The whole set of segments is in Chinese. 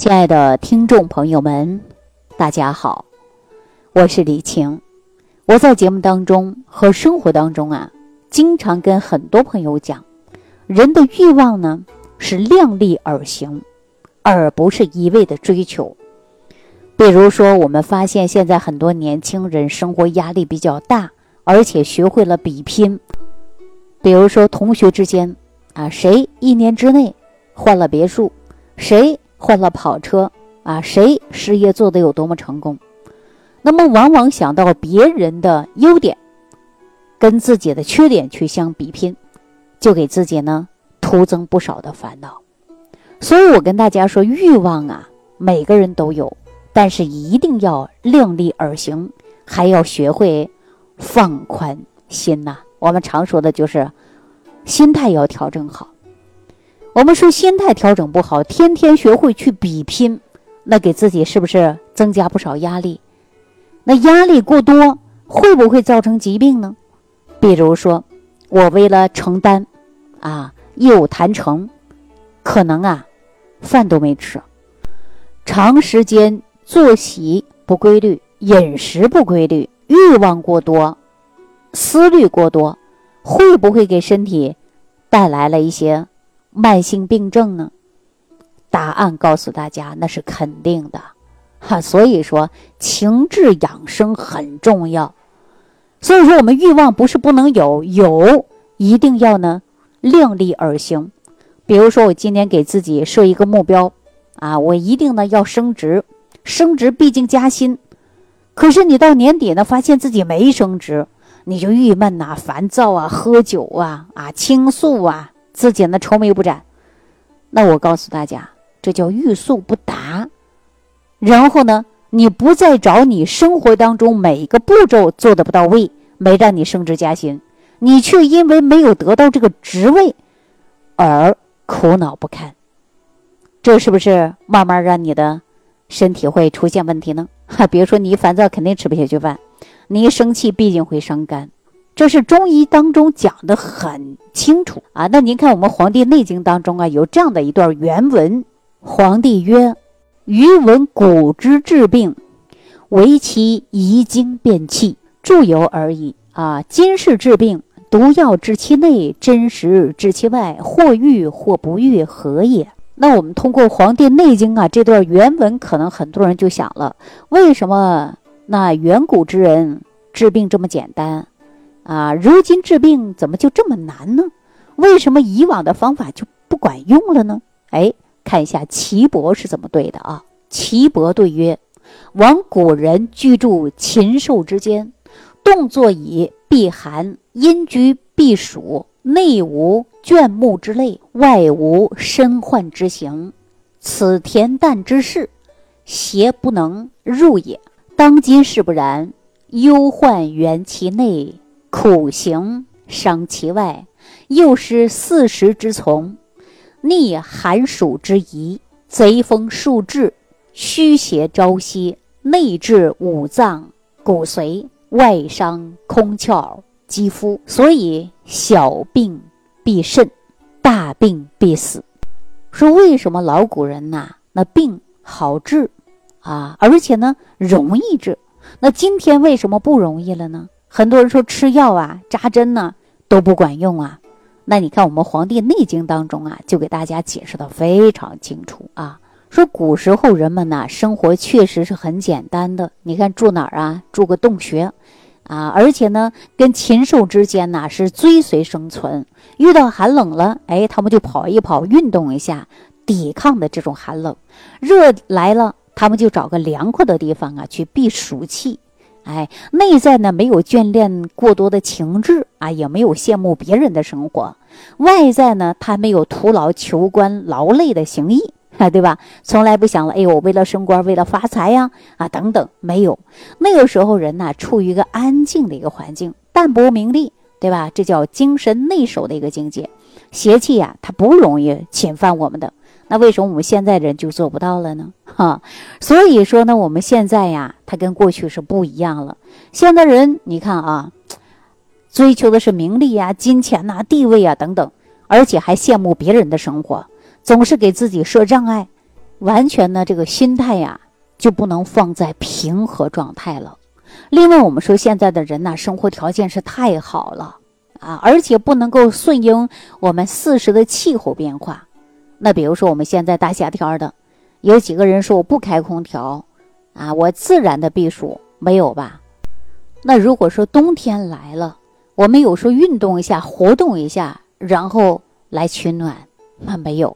亲爱的听众朋友们，大家好，我是李晴。我在节目当中和生活当中啊，经常跟很多朋友讲，人的欲望呢是量力而行，而不是一味的追求。比如说，我们发现现在很多年轻人生活压力比较大，而且学会了比拼。比如说，同学之间啊，谁一年之内换了别墅，谁？换了跑车啊，谁事业做得有多么成功？那么往往想到别人的优点，跟自己的缺点去相比拼，就给自己呢徒增不少的烦恼。所以我跟大家说，欲望啊，每个人都有，但是一定要量力而行，还要学会放宽心呐。我们常说的就是心态要调整好。我们说心态调整不好，天天学会去比拼，那给自己是不是增加不少压力？那压力过多会不会造成疾病呢？比如说，我为了承担，啊，业务谈成，可能啊，饭都没吃，长时间作息不规律，饮食不规律，欲望过多，思虑过多，会不会给身体带来了一些？慢性病症呢？答案告诉大家，那是肯定的，哈。所以说，情志养生很重要。所以说，我们欲望不是不能有，有一定要呢量力而行。比如说，我今天给自己设一个目标，啊，我一定呢要升职，升职毕竟加薪。可是你到年底呢，发现自己没升职，你就郁闷呐、烦躁啊、喝酒啊、啊倾诉啊。自己呢愁眉不展，那我告诉大家，这叫欲速不达。然后呢，你不再找你生活当中每一个步骤做的不到位，没让你升职加薪，你却因为没有得到这个职位而苦恼不堪。这是不是慢慢让你的身体会出现问题呢？哈，比如说你一烦躁，肯定吃不下去饭；你一生气，必定会伤肝。这是中医当中讲的很清楚啊。那您看，我们《黄帝内经》当中啊，有这样的一段原文：皇帝曰：“余闻古之治病，唯其遗精变气，注由而已啊。今世治病，毒药治其内，真实治其外，或愈或不愈，何也？”那我们通过《黄帝内经》啊这段原文，可能很多人就想了：为什么那远古之人治病这么简单？啊，如今治病怎么就这么难呢？为什么以往的方法就不管用了呢？哎，看一下岐伯是怎么对的啊？岐伯对曰：“往古人居住禽兽之间，动作以避寒，阴居避暑，内无倦木之类，外无身患之形，此恬淡之事，邪不能入也。当今是不然，忧患源其内。”苦行伤其外，又失四时之从，逆寒暑之宜，贼风数至，虚邪朝夕，内治五脏骨髓，外伤空窍肌肤。所以小病必甚，大病必死。说为什么老古人呐，那病好治啊，而且呢容易治？那今天为什么不容易了呢？很多人说吃药啊、扎针呢都不管用啊，那你看我们《黄帝内经》当中啊，就给大家解释的非常清楚啊。说古时候人们呢生活确实是很简单的，你看住哪儿啊？住个洞穴，啊，而且呢跟禽兽之间呢是追随生存，遇到寒冷了，哎，他们就跑一跑，运动一下，抵抗的这种寒冷；热来了，他们就找个凉快的地方啊去避暑气。哎，内在呢没有眷恋过多的情志啊，也没有羡慕别人的生活；外在呢，他没有徒劳求官劳累的行意啊，对吧？从来不想了，哎呦，为了升官，为了发财呀，啊等等，没有。那个时候人呢，处于一个安静的一个环境，淡泊名利，对吧？这叫精神内守的一个境界。邪气呀，它不容易侵犯我们的。那为什么我们现在人就做不到了呢？哈，所以说呢，我们现在呀，它跟过去是不一样了。现在人，你看啊，追求的是名利呀、金钱呐、地位啊等等，而且还羡慕别人的生活，总是给自己设障碍。完全呢这个心态呀就不能放在平和状态了。另外，我们说现在的人呐，生活条件是太好了啊，而且不能够顺应我们四时的气候变化。那比如说我们现在大夏天的，有几个人说我不开空调啊，我自然的避暑没有吧？那如果说冬天来了，我们有时候运动一下、活动一下，然后来取暖，那没有。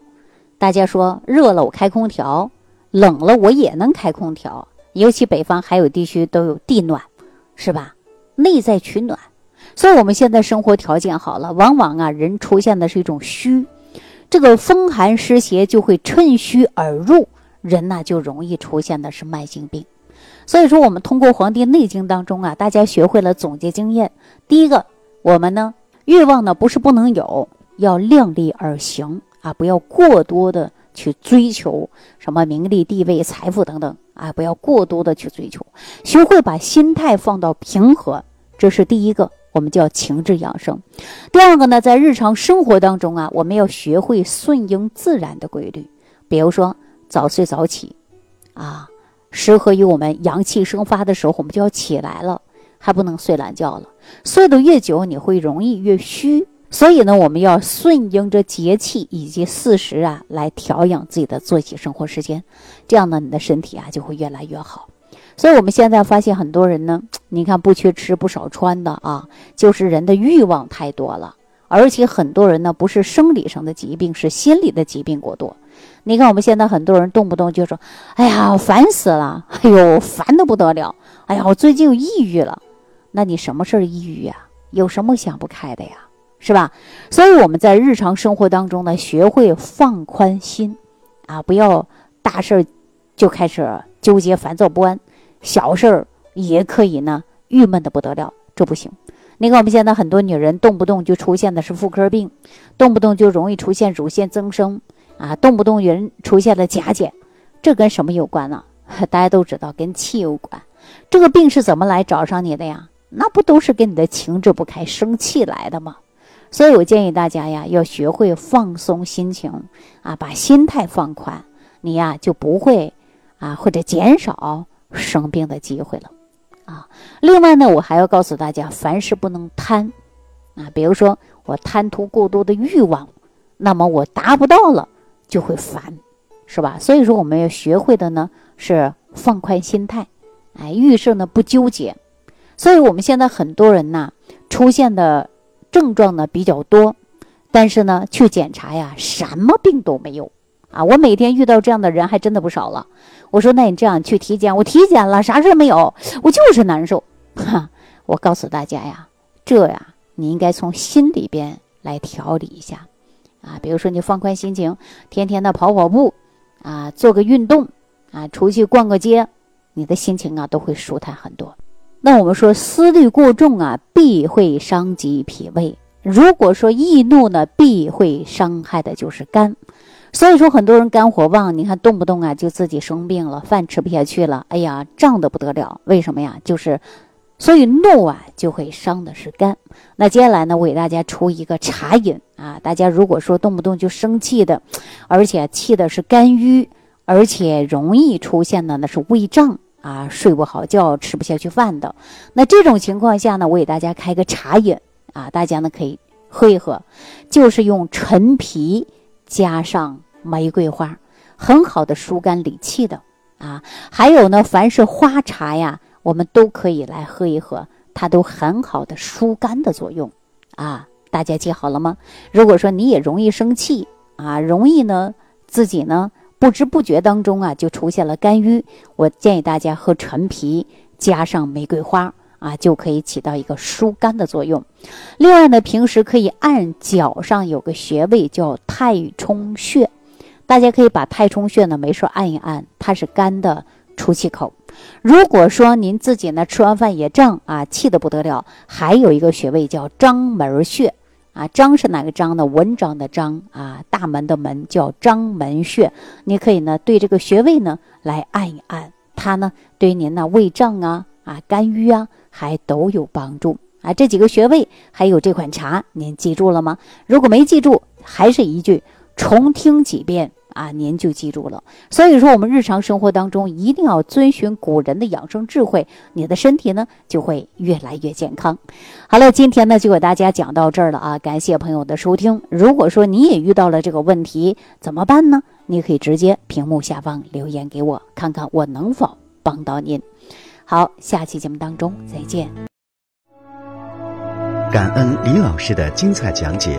大家说热了我开空调，冷了我也能开空调。尤其北方还有地区都有地暖，是吧？内在取暖，所以我们现在生活条件好了，往往啊人出现的是一种虚，这个风寒湿邪就会趁虚而入，人呢就容易出现的是慢性病。所以说，我们通过《黄帝内经》当中啊，大家学会了总结经验。第一个，我们呢欲望呢不是不能有，要量力而行啊，不要过多的。去追求什么名利地位财富等等啊！不要过多的去追求，学会把心态放到平和，这是第一个，我们叫情志养生。第二个呢，在日常生活当中啊，我们要学会顺应自然的规律，比如说早睡早起，啊，适合于我们阳气生发的时候，我们就要起来了，还不能睡懒觉了，睡得越久，你会容易越虚。所以呢，我们要顺应着节气以及四时啊，来调养自己的作息生活时间，这样呢，你的身体啊就会越来越好。所以，我们现在发现很多人呢，你看不缺吃不少穿的啊，就是人的欲望太多了，而且很多人呢不是生理上的疾病，是心理的疾病过多。你看我们现在很多人动不动就说：“哎呀，烦死了！哎呦，烦的不得了！哎呀，我最近又抑郁了。”那你什么事儿抑郁呀？有什么想不开的呀？是吧？所以我们在日常生活当中呢，学会放宽心，啊，不要大事儿就开始纠结、烦躁不安，小事儿也可以呢郁闷的不得了，这不行。你看我们现在很多女人动不动就出现的是妇科病，动不动就容易出现乳腺增生，啊，动不动人出现了甲减，这跟什么有关呢？大家都知道跟气有关。这个病是怎么来找上你的呀？那不都是跟你的情志不开、生气来的吗？所以我建议大家呀，要学会放松心情啊，把心态放宽，你呀就不会啊或者减少生病的机会了啊。另外呢，我还要告诉大家，凡事不能贪啊。比如说我贪图过多的欲望，那么我达不到了就会烦，是吧？所以说我们要学会的呢是放宽心态，哎，遇事呢不纠结。所以我们现在很多人呢出现的。症状呢比较多，但是呢去检查呀，什么病都没有啊！我每天遇到这样的人还真的不少了。我说，那你这样去体检，我体检了，啥事没有，我就是难受。哈，我告诉大家呀，这呀，你应该从心里边来调理一下啊。比如说，你放宽心情，天天的跑跑步啊，做个运动啊，出去逛个街，你的心情啊都会舒坦很多。那我们说思虑过重啊，必会伤及脾胃；如果说易怒呢，必会伤害的就是肝。所以说很多人肝火旺，你看动不动啊就自己生病了，饭吃不下去了，哎呀胀得不得了。为什么呀？就是所以怒啊就会伤的是肝。那接下来呢，我给大家出一个茶饮啊，大家如果说动不动就生气的，而且气的是肝郁，而且容易出现的那是胃胀。啊，睡不好觉，吃不下去饭的，那这种情况下呢，我给大家开个茶饮啊，大家呢可以喝一喝，就是用陈皮加上玫瑰花，很好的疏肝理气的啊。还有呢，凡是花茶呀，我们都可以来喝一喝，它都很好的疏肝的作用啊。大家记好了吗？如果说你也容易生气啊，容易呢自己呢。不知不觉当中啊，就出现了肝郁。我建议大家喝陈皮加上玫瑰花啊，就可以起到一个疏肝的作用。另外呢，平时可以按脚上有个穴位叫太冲穴，大家可以把太冲穴呢没事按一按，它是肝的出气口。如果说您自己呢吃完饭也胀啊，气得不得了，还有一个穴位叫章门穴。啊，章是哪个章呢？文章的章啊，大门的门叫章门穴。你可以呢对这个穴位呢来按一按，它呢对您呢胃胀啊、啊肝郁啊还都有帮助啊。这几个穴位还有这款茶，您记住了吗？如果没记住，还是一句，重听几遍啊，您就记住了。所以说，我们日常生活当中一定要遵循古人的养生智慧，你的身体呢就会越来越健康。好了，今天呢就给大家讲到这儿了啊，感谢朋友的收听。如果说你也遇到了这个问题，怎么办呢？你可以直接屏幕下方留言给我，看看我能否帮到您。好，下期节目当中再见。感恩李老师的精彩讲解。